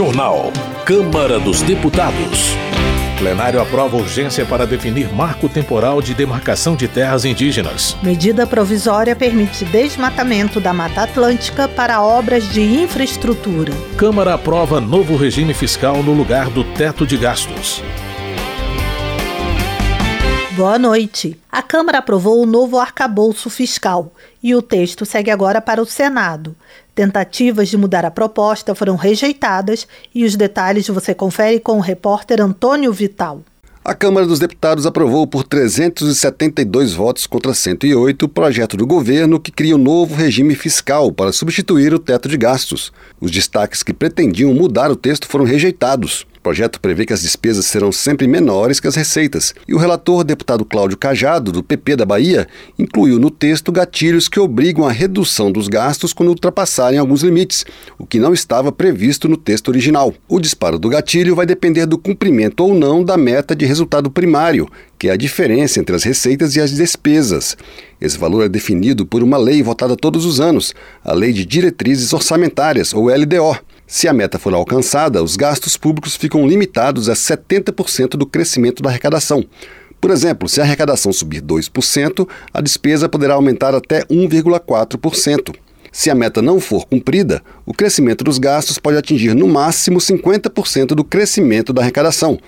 Jornal. Câmara dos Deputados. Plenário aprova urgência para definir marco temporal de demarcação de terras indígenas. Medida provisória permite desmatamento da Mata Atlântica para obras de infraestrutura. Câmara aprova novo regime fiscal no lugar do teto de gastos. Boa noite. A Câmara aprovou o novo arcabouço fiscal e o texto segue agora para o Senado. Tentativas de mudar a proposta foram rejeitadas e os detalhes você confere com o repórter Antônio Vital. A Câmara dos Deputados aprovou por 372 votos contra 108 o projeto do governo que cria um novo regime fiscal para substituir o teto de gastos. Os destaques que pretendiam mudar o texto foram rejeitados. Projeto prevê que as despesas serão sempre menores que as receitas, e o relator, deputado Cláudio Cajado, do PP da Bahia, incluiu no texto gatilhos que obrigam a redução dos gastos quando ultrapassarem alguns limites, o que não estava previsto no texto original. O disparo do gatilho vai depender do cumprimento ou não da meta de resultado primário, que é a diferença entre as receitas e as despesas. Esse valor é definido por uma lei votada todos os anos, a Lei de Diretrizes Orçamentárias, ou LDO. Se a meta for alcançada, os gastos públicos ficam limitados a 70% do crescimento da arrecadação. Por exemplo, se a arrecadação subir 2%, a despesa poderá aumentar até 1,4%. Se a meta não for cumprida, o crescimento dos gastos pode atingir no máximo 50% do crescimento da arrecadação.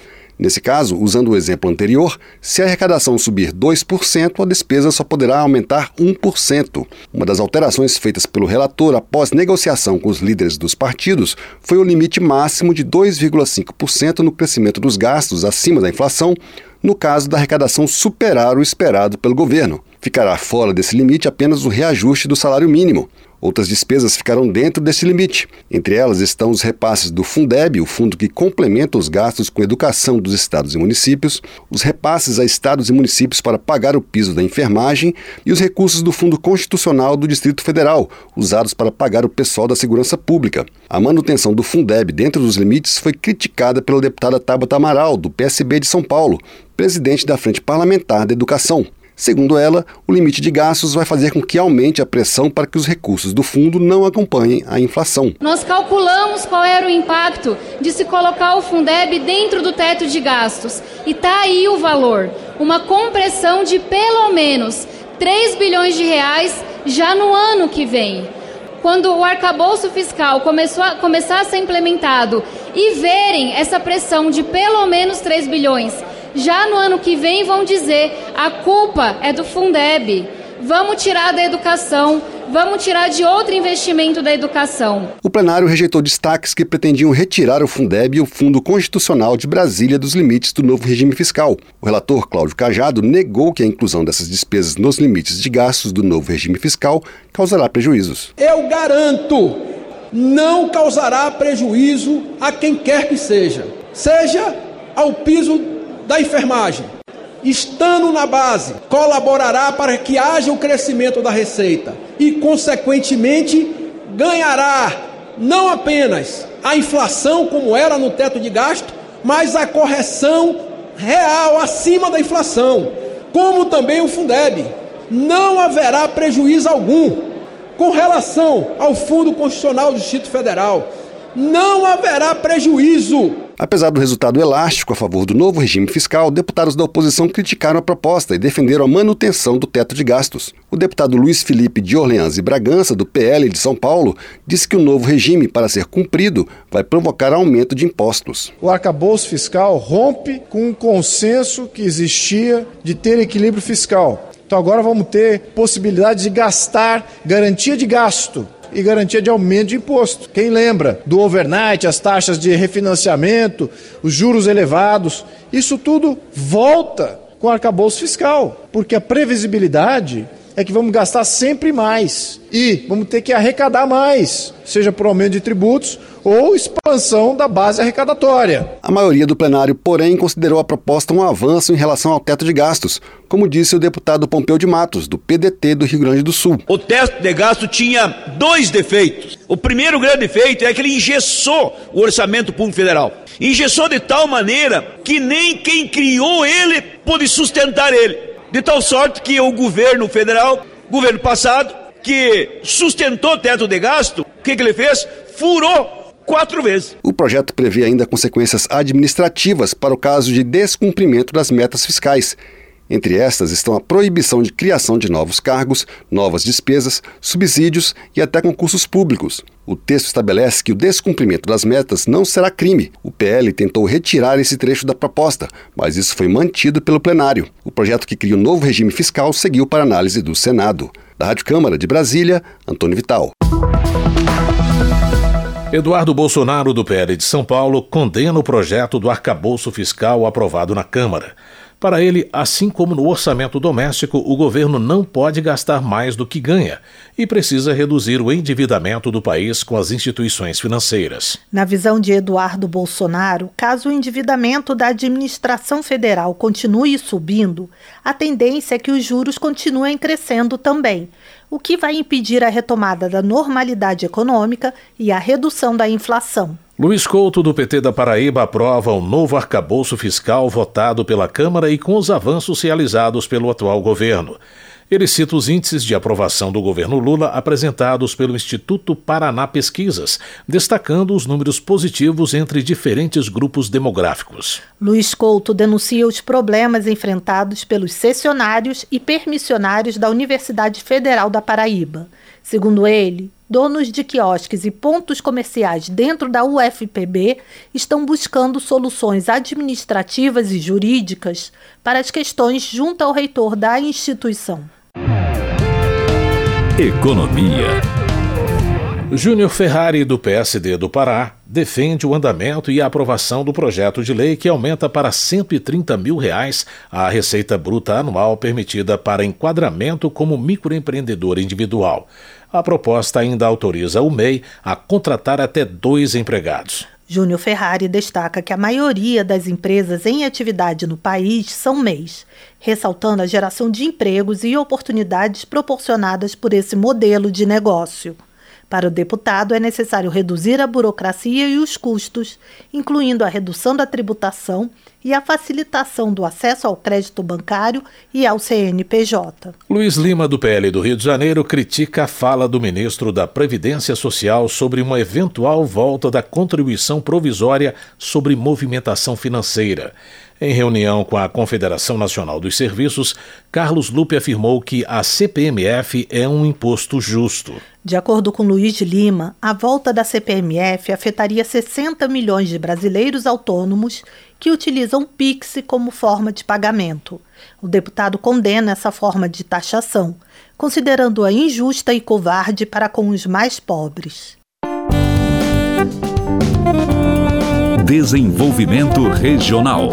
Nesse caso, usando o exemplo anterior, se a arrecadação subir 2%, a despesa só poderá aumentar 1%. Uma das alterações feitas pelo relator após negociação com os líderes dos partidos foi o limite máximo de 2,5% no crescimento dos gastos acima da inflação, no caso da arrecadação superar o esperado pelo governo. Ficará fora desse limite apenas o reajuste do salário mínimo. Outras despesas ficarão dentro desse limite. Entre elas estão os repasses do Fundeb, o fundo que complementa os gastos com educação dos estados e municípios, os repasses a estados e municípios para pagar o piso da enfermagem e os recursos do Fundo Constitucional do Distrito Federal, usados para pagar o pessoal da segurança pública. A manutenção do Fundeb dentro dos limites foi criticada pela deputada Tabata Amaral, do PSB de São Paulo, presidente da Frente Parlamentar da Educação. Segundo ela, o limite de gastos vai fazer com que aumente a pressão para que os recursos do fundo não acompanhem a inflação. Nós calculamos qual era o impacto de se colocar o Fundeb dentro do teto de gastos. E está aí o valor. Uma compressão de pelo menos 3 bilhões de reais já no ano que vem. Quando o arcabouço fiscal começou a, começar a ser implementado e verem essa pressão de pelo menos 3 bilhões já no ano que vem vão dizer a culpa é do Fundeb. Vamos tirar da educação, vamos tirar de outro investimento da educação. O plenário rejeitou destaques que pretendiam retirar o Fundeb e o Fundo Constitucional de Brasília dos limites do novo regime fiscal. O relator Cláudio Cajado negou que a inclusão dessas despesas nos limites de gastos do novo regime fiscal causará prejuízos. Eu garanto, não causará prejuízo a quem quer que seja, seja ao piso da enfermagem, estando na base, colaborará para que haja o crescimento da receita e, consequentemente, ganhará não apenas a inflação, como era no teto de gasto, mas a correção real acima da inflação, como também o Fundeb. Não haverá prejuízo algum com relação ao Fundo Constitucional do Distrito Federal. Não haverá prejuízo Apesar do resultado elástico a favor do novo regime fiscal, deputados da oposição criticaram a proposta e defenderam a manutenção do teto de gastos. O deputado Luiz Felipe de Orleans e Bragança, do PL de São Paulo, disse que o novo regime, para ser cumprido, vai provocar aumento de impostos. O arcabouço fiscal rompe com o consenso que existia de ter equilíbrio fiscal. Então agora vamos ter possibilidade de gastar, garantia de gasto e garantia de aumento de imposto. Quem lembra do overnight, as taxas de refinanciamento, os juros elevados, isso tudo volta com o arcabouço fiscal, porque a previsibilidade é que vamos gastar sempre mais e vamos ter que arrecadar mais, seja por aumento de tributos ou expansão da base arrecadatória. A maioria do plenário, porém, considerou a proposta um avanço em relação ao teto de gastos, como disse o deputado Pompeu de Matos, do PDT do Rio Grande do Sul. O teto de gasto tinha dois defeitos. O primeiro grande defeito é que ele engessou o orçamento público federal. Engessou de tal maneira que nem quem criou ele pôde sustentar ele. De tal sorte que o governo federal, governo passado, que sustentou o teto de gasto, o que, que ele fez? Furou quatro vezes. O projeto prevê ainda consequências administrativas para o caso de descumprimento das metas fiscais. Entre estas estão a proibição de criação de novos cargos, novas despesas, subsídios e até concursos públicos. O texto estabelece que o descumprimento das metas não será crime. O PL tentou retirar esse trecho da proposta, mas isso foi mantido pelo plenário. O projeto que cria o um novo regime fiscal seguiu para análise do Senado. Da Rádio Câmara de Brasília, Antônio Vital. Eduardo Bolsonaro, do PL de São Paulo, condena o projeto do arcabouço fiscal aprovado na Câmara. Para ele, assim como no orçamento doméstico, o governo não pode gastar mais do que ganha e precisa reduzir o endividamento do país com as instituições financeiras. Na visão de Eduardo Bolsonaro, caso o endividamento da administração federal continue subindo, a tendência é que os juros continuem crescendo também, o que vai impedir a retomada da normalidade econômica e a redução da inflação. Luiz Couto, do PT da Paraíba, aprova um novo arcabouço fiscal votado pela Câmara e com os avanços realizados pelo atual governo. Ele cita os índices de aprovação do governo Lula apresentados pelo Instituto Paraná Pesquisas, destacando os números positivos entre diferentes grupos demográficos. Luiz Couto denuncia os problemas enfrentados pelos cessionários e permissionários da Universidade Federal da Paraíba. Segundo ele, donos de quiosques e pontos comerciais dentro da UFPB estão buscando soluções administrativas e jurídicas para as questões junto ao reitor da instituição. Economia. Júnior Ferrari, do PSD do Pará, defende o andamento e a aprovação do projeto de lei que aumenta para 130 mil reais a receita bruta anual permitida para enquadramento como microempreendedor individual. A proposta ainda autoriza o MEI a contratar até dois empregados. Júnior Ferrari destaca que a maioria das empresas em atividade no país são MEIs, ressaltando a geração de empregos e oportunidades proporcionadas por esse modelo de negócio. Para o deputado, é necessário reduzir a burocracia e os custos, incluindo a redução da tributação e a facilitação do acesso ao crédito bancário e ao CNPJ. Luiz Lima, do PL do Rio de Janeiro, critica a fala do ministro da Previdência Social sobre uma eventual volta da contribuição provisória sobre movimentação financeira. Em reunião com a Confederação Nacional dos Serviços, Carlos Lupe afirmou que a CPMF é um imposto justo. De acordo com Luiz Lima, a volta da CPMF afetaria 60 milhões de brasileiros autônomos que utilizam o Pix como forma de pagamento. O deputado condena essa forma de taxação, considerando-a injusta e covarde para com os mais pobres. Desenvolvimento Regional.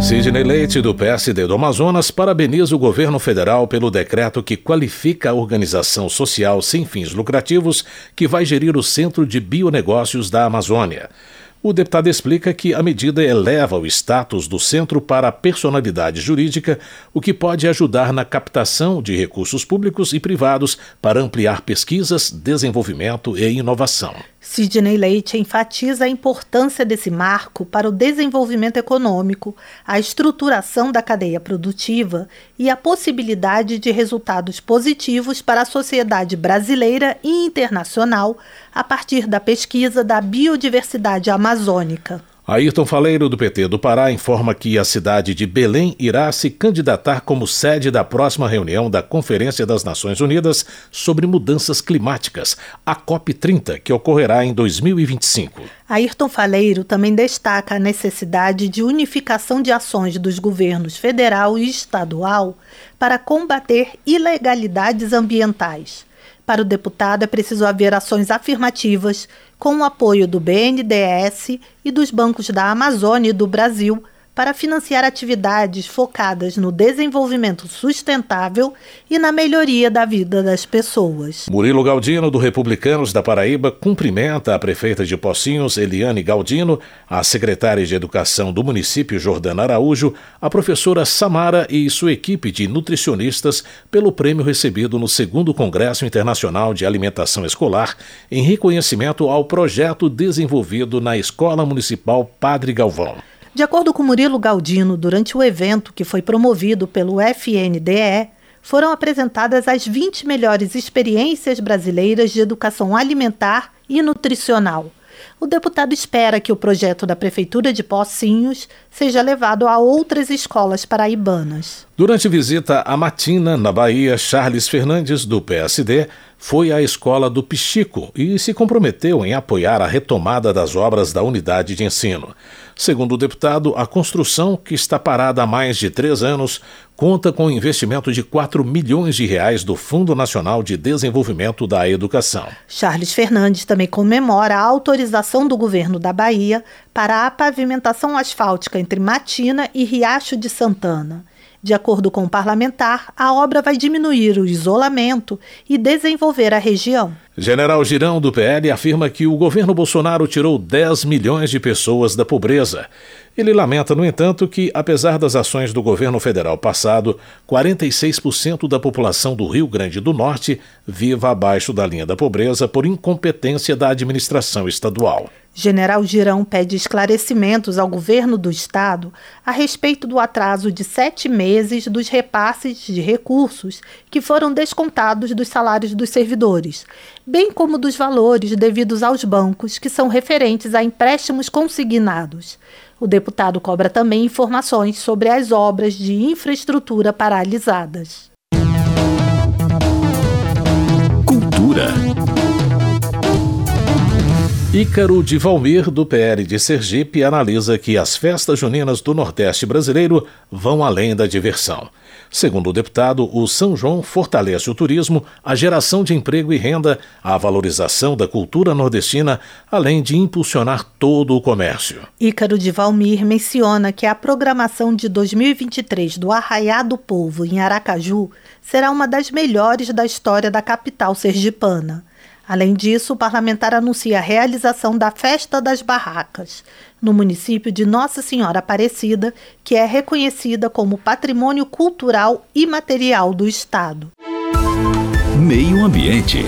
Sidney Leite, do PSD do Amazonas, parabeniza o governo federal pelo decreto que qualifica a organização social sem fins lucrativos que vai gerir o Centro de Bionegócios da Amazônia. O deputado explica que a medida eleva o status do centro para a personalidade jurídica, o que pode ajudar na captação de recursos públicos e privados para ampliar pesquisas, desenvolvimento e inovação. Sidney Leite enfatiza a importância desse marco para o desenvolvimento econômico, a estruturação da cadeia produtiva e a possibilidade de resultados positivos para a sociedade brasileira e internacional a partir da pesquisa da biodiversidade amazônica. Ayrton Faleiro, do PT do Pará, informa que a cidade de Belém irá se candidatar como sede da próxima reunião da Conferência das Nações Unidas sobre Mudanças Climáticas, a COP30, que ocorrerá em 2025. Ayrton Faleiro também destaca a necessidade de unificação de ações dos governos federal e estadual para combater ilegalidades ambientais. Para o deputado, é preciso haver ações afirmativas com o apoio do BNDES e dos bancos da Amazônia e do Brasil para financiar atividades focadas no desenvolvimento sustentável e na melhoria da vida das pessoas. Murilo Galdino, do Republicanos da Paraíba, cumprimenta a prefeita de Pocinhos, Eliane Galdino, a secretária de Educação do município, Jordana Araújo, a professora Samara e sua equipe de nutricionistas pelo prêmio recebido no segundo Congresso Internacional de Alimentação Escolar, em reconhecimento ao projeto desenvolvido na Escola Municipal Padre Galvão. De acordo com Murilo Galdino, durante o evento que foi promovido pelo FNDE, foram apresentadas as 20 melhores experiências brasileiras de educação alimentar e nutricional. O deputado espera que o projeto da Prefeitura de Pocinhos seja levado a outras escolas paraibanas. Durante visita à Matina, na Bahia, Charles Fernandes, do PSD, foi à escola do Pichico e se comprometeu em apoiar a retomada das obras da unidade de ensino. Segundo o deputado, a construção, que está parada há mais de três anos, conta com investimento de 4 milhões de reais do Fundo Nacional de Desenvolvimento da Educação. Charles Fernandes também comemora a autorização do governo da Bahia para a pavimentação asfáltica entre Matina e Riacho de Santana. De acordo com o parlamentar, a obra vai diminuir o isolamento e desenvolver a região. General Girão, do PL, afirma que o governo Bolsonaro tirou 10 milhões de pessoas da pobreza. Ele lamenta, no entanto, que, apesar das ações do governo federal passado, 46% da população do Rio Grande do Norte viva abaixo da linha da pobreza por incompetência da administração estadual. General Girão pede esclarecimentos ao governo do estado a respeito do atraso de sete meses dos repasses de recursos que foram descontados dos salários dos servidores, bem como dos valores devidos aos bancos que são referentes a empréstimos consignados. O deputado cobra também informações sobre as obras de infraestrutura paralisadas. Cultura. Ícaro de Valmir, do PL de Sergipe, analisa que as festas juninas do Nordeste brasileiro vão além da diversão. Segundo o deputado, o São João fortalece o turismo, a geração de emprego e renda, a valorização da cultura nordestina, além de impulsionar todo o comércio. Ícaro de Valmir menciona que a programação de 2023 do Arraiá do Povo em Aracaju será uma das melhores da história da capital sergipana. Além disso, o parlamentar anuncia a realização da Festa das Barracas, no município de Nossa Senhora Aparecida, que é reconhecida como Patrimônio Cultural e Material do Estado. Meio Ambiente.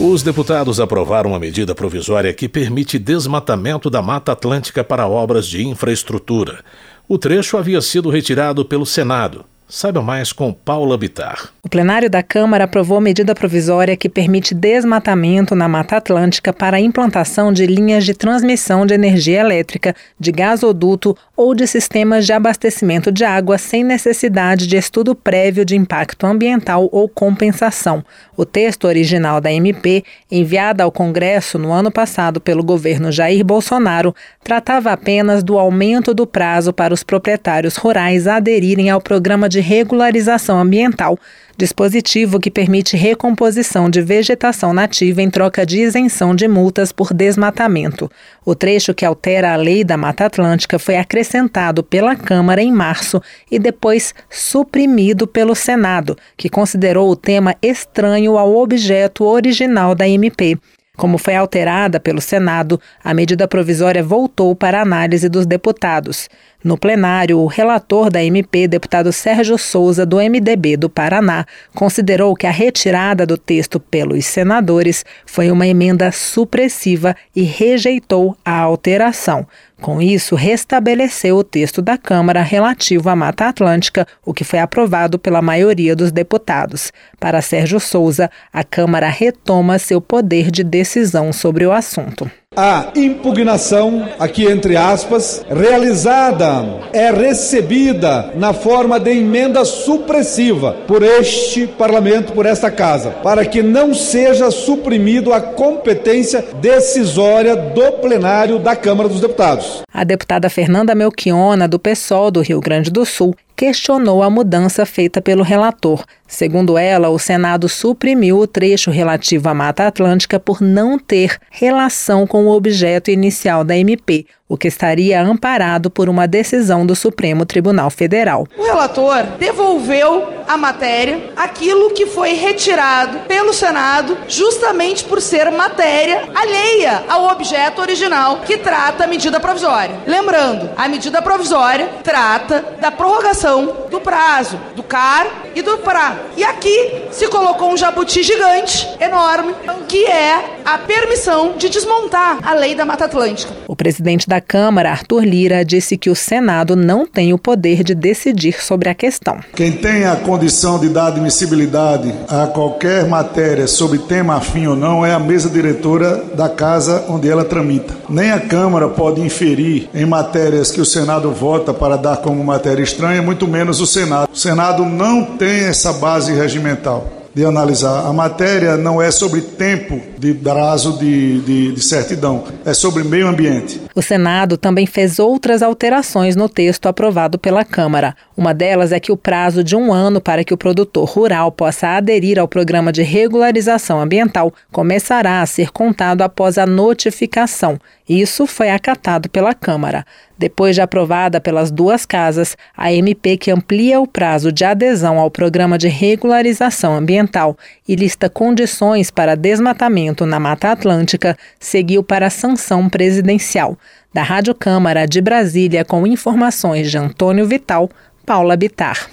Os deputados aprovaram uma medida provisória que permite desmatamento da Mata Atlântica para obras de infraestrutura. O trecho havia sido retirado pelo Senado, Saiba mais com Paula Bitar. O plenário da Câmara aprovou medida provisória que permite desmatamento na Mata Atlântica para a implantação de linhas de transmissão de energia elétrica, de gasoduto ou de sistemas de abastecimento de água sem necessidade de estudo prévio de impacto ambiental ou compensação. O texto original da MP, enviada ao Congresso no ano passado pelo governo Jair Bolsonaro, tratava apenas do aumento do prazo para os proprietários rurais aderirem ao programa de regularização ambiental, dispositivo que permite recomposição de vegetação nativa em troca de isenção de multas por desmatamento. O trecho que altera a lei da Mata Atlântica foi acrescentado pela Câmara em março e depois suprimido pelo Senado, que considerou o tema estranho ao objeto original da MP. Como foi alterada pelo Senado, a medida provisória voltou para análise dos deputados. No plenário, o relator da MP, deputado Sérgio Souza, do MDB do Paraná, considerou que a retirada do texto pelos senadores foi uma emenda supressiva e rejeitou a alteração. Com isso, restabeleceu o texto da Câmara relativo à Mata Atlântica, o que foi aprovado pela maioria dos deputados. Para Sérgio Souza, a Câmara retoma seu poder de decisão sobre o assunto. A impugnação, aqui entre aspas, realizada é recebida na forma de emenda supressiva por este parlamento, por esta casa, para que não seja suprimido a competência decisória do plenário da Câmara dos Deputados. A deputada Fernanda Melchiona, do PSOL do Rio Grande do Sul, questionou a mudança feita pelo relator. Segundo ela, o Senado suprimiu o trecho relativo à Mata Atlântica por não ter relação com o objeto inicial da MP, o que estaria amparado por uma decisão do Supremo Tribunal Federal. O relator devolveu a matéria aquilo que foi retirado pelo Senado, justamente por ser matéria alheia ao objeto original que trata a medida provisória. Lembrando, a medida provisória trata da prorrogação do prazo do CAR e do PRA. E aqui se colocou um jabuti gigante, enorme, que é a permissão de desmontar a lei da Mata Atlântica. O presidente da Câmara, Arthur Lira, disse que o Senado não tem o poder de decidir sobre a questão. Quem tem a condição de dar admissibilidade a qualquer matéria sobre tema afim ou não é a mesa diretora da casa onde ela tramita. Nem a Câmara pode inferir em matérias que o Senado vota para dar como matéria estranha, muito menos o Senado. O Senado não tem essa base regimental de analisar. A matéria não é sobre tempo de prazo de, de, de, certidão, é sobre meio ambiente. O Senado também fez outras alterações no texto aprovado pela Câmara. Uma delas é que o prazo de um ano para que o produtor rural possa aderir ao programa de regularização ambiental começará a ser contado após a notificação. Isso foi acatado pela Câmara. Depois de aprovada pelas duas casas, a MP que amplia o prazo de adesão ao programa de regularização ambiental e lista condições para desmatamento na Mata Atlântica seguiu para a sanção presidencial. Da Rádio Câmara de Brasília, com informações de Antônio Vital, Paula Bitar.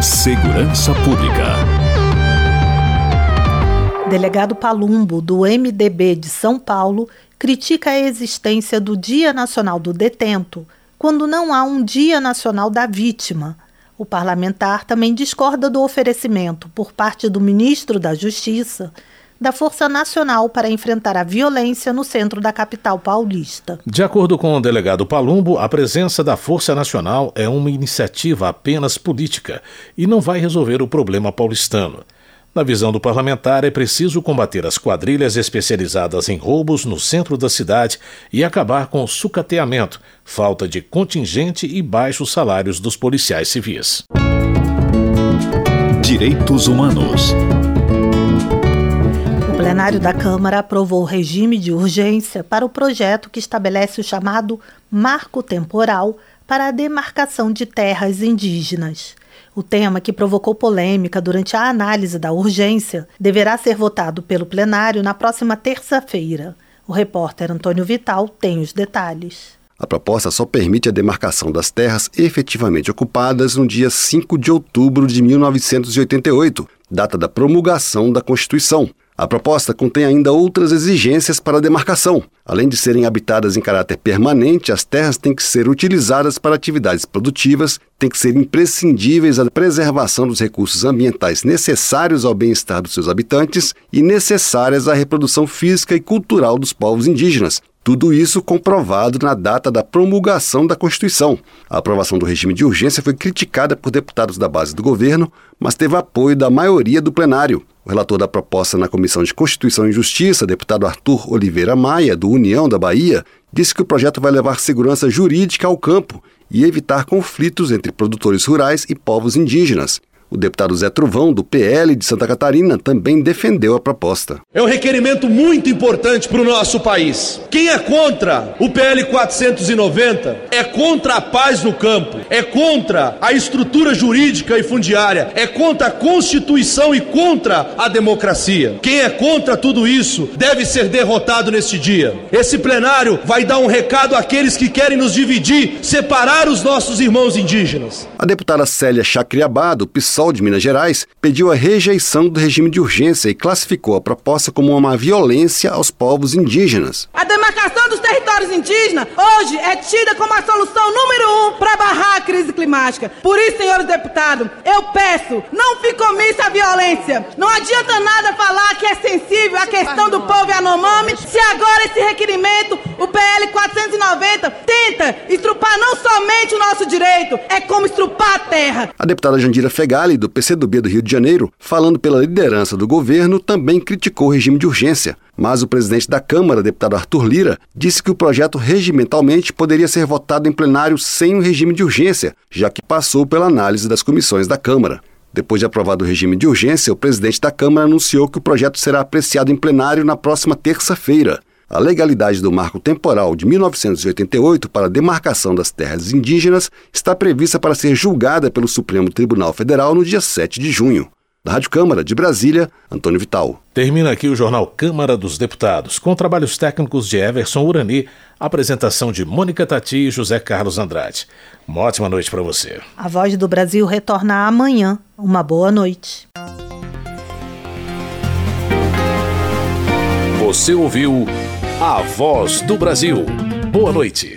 Segurança Pública. Delegado Palumbo, do MDB de São Paulo, critica a existência do Dia Nacional do Detento, quando não há um Dia Nacional da Vítima. O parlamentar também discorda do oferecimento, por parte do ministro da Justiça, da Força Nacional para enfrentar a violência no centro da capital paulista. De acordo com o delegado Palumbo, a presença da Força Nacional é uma iniciativa apenas política e não vai resolver o problema paulistano. Na visão do parlamentar, é preciso combater as quadrilhas especializadas em roubos no centro da cidade e acabar com o sucateamento, falta de contingente e baixos salários dos policiais civis. Direitos Humanos. O plenário da Câmara aprovou o regime de urgência para o projeto que estabelece o chamado Marco Temporal para a demarcação de terras indígenas. O tema, que provocou polêmica durante a análise da urgência, deverá ser votado pelo plenário na próxima terça-feira. O repórter Antônio Vital tem os detalhes. A proposta só permite a demarcação das terras efetivamente ocupadas no dia 5 de outubro de 1988, data da promulgação da Constituição. A proposta contém ainda outras exigências para a demarcação. Além de serem habitadas em caráter permanente, as terras têm que ser utilizadas para atividades produtivas, têm que ser imprescindíveis à preservação dos recursos ambientais necessários ao bem-estar dos seus habitantes e necessárias à reprodução física e cultural dos povos indígenas, tudo isso comprovado na data da promulgação da Constituição. A aprovação do regime de urgência foi criticada por deputados da base do governo, mas teve apoio da maioria do plenário. O relator da proposta na Comissão de Constituição e Justiça, deputado Arthur Oliveira Maia, do União da Bahia, disse que o projeto vai levar segurança jurídica ao campo e evitar conflitos entre produtores rurais e povos indígenas. O deputado Zé Truvão, do PL de Santa Catarina, também defendeu a proposta. É um requerimento muito importante para o nosso país. Quem é contra o PL 490 é contra a paz no campo, é contra a estrutura jurídica e fundiária, é contra a Constituição e contra a democracia. Quem é contra tudo isso deve ser derrotado neste dia. Esse plenário vai dar um recado àqueles que querem nos dividir, separar os nossos irmãos indígenas. A deputada Célia Chacriabá, do PSOL, PSOL de Minas Gerais pediu a rejeição do regime de urgência e classificou a proposta como uma violência aos povos indígenas. A demarcação dos territórios indígenas hoje é tida como a solução número um para barrar a crise climática. Por isso, senhores deputados, eu peço, não fique omissa a violência. Não adianta nada falar que é sensível à questão do povo Yanomami se agora esse requerimento, o PL 490, tenta estrupar não somente o nosso direito, é como estrupar a terra. A deputada Jandira Fegali do PCdoB do Rio de Janeiro, falando pela liderança do governo, também criticou o regime de urgência. Mas o presidente da Câmara, deputado Arthur Lira, disse que o projeto regimentalmente poderia ser votado em plenário sem o regime de urgência, já que passou pela análise das comissões da Câmara. Depois de aprovado o regime de urgência, o presidente da Câmara anunciou que o projeto será apreciado em plenário na próxima terça-feira. A legalidade do marco temporal de 1988 para a demarcação das terras indígenas está prevista para ser julgada pelo Supremo Tribunal Federal no dia 7 de junho. Da Rádio Câmara de Brasília, Antônio Vital. Termina aqui o jornal Câmara dos Deputados, com trabalhos técnicos de Everson Urani, apresentação de Mônica Tati e José Carlos Andrade. Uma ótima noite para você. A Voz do Brasil retorna amanhã. Uma boa noite. Você ouviu A Voz do Brasil. Boa noite.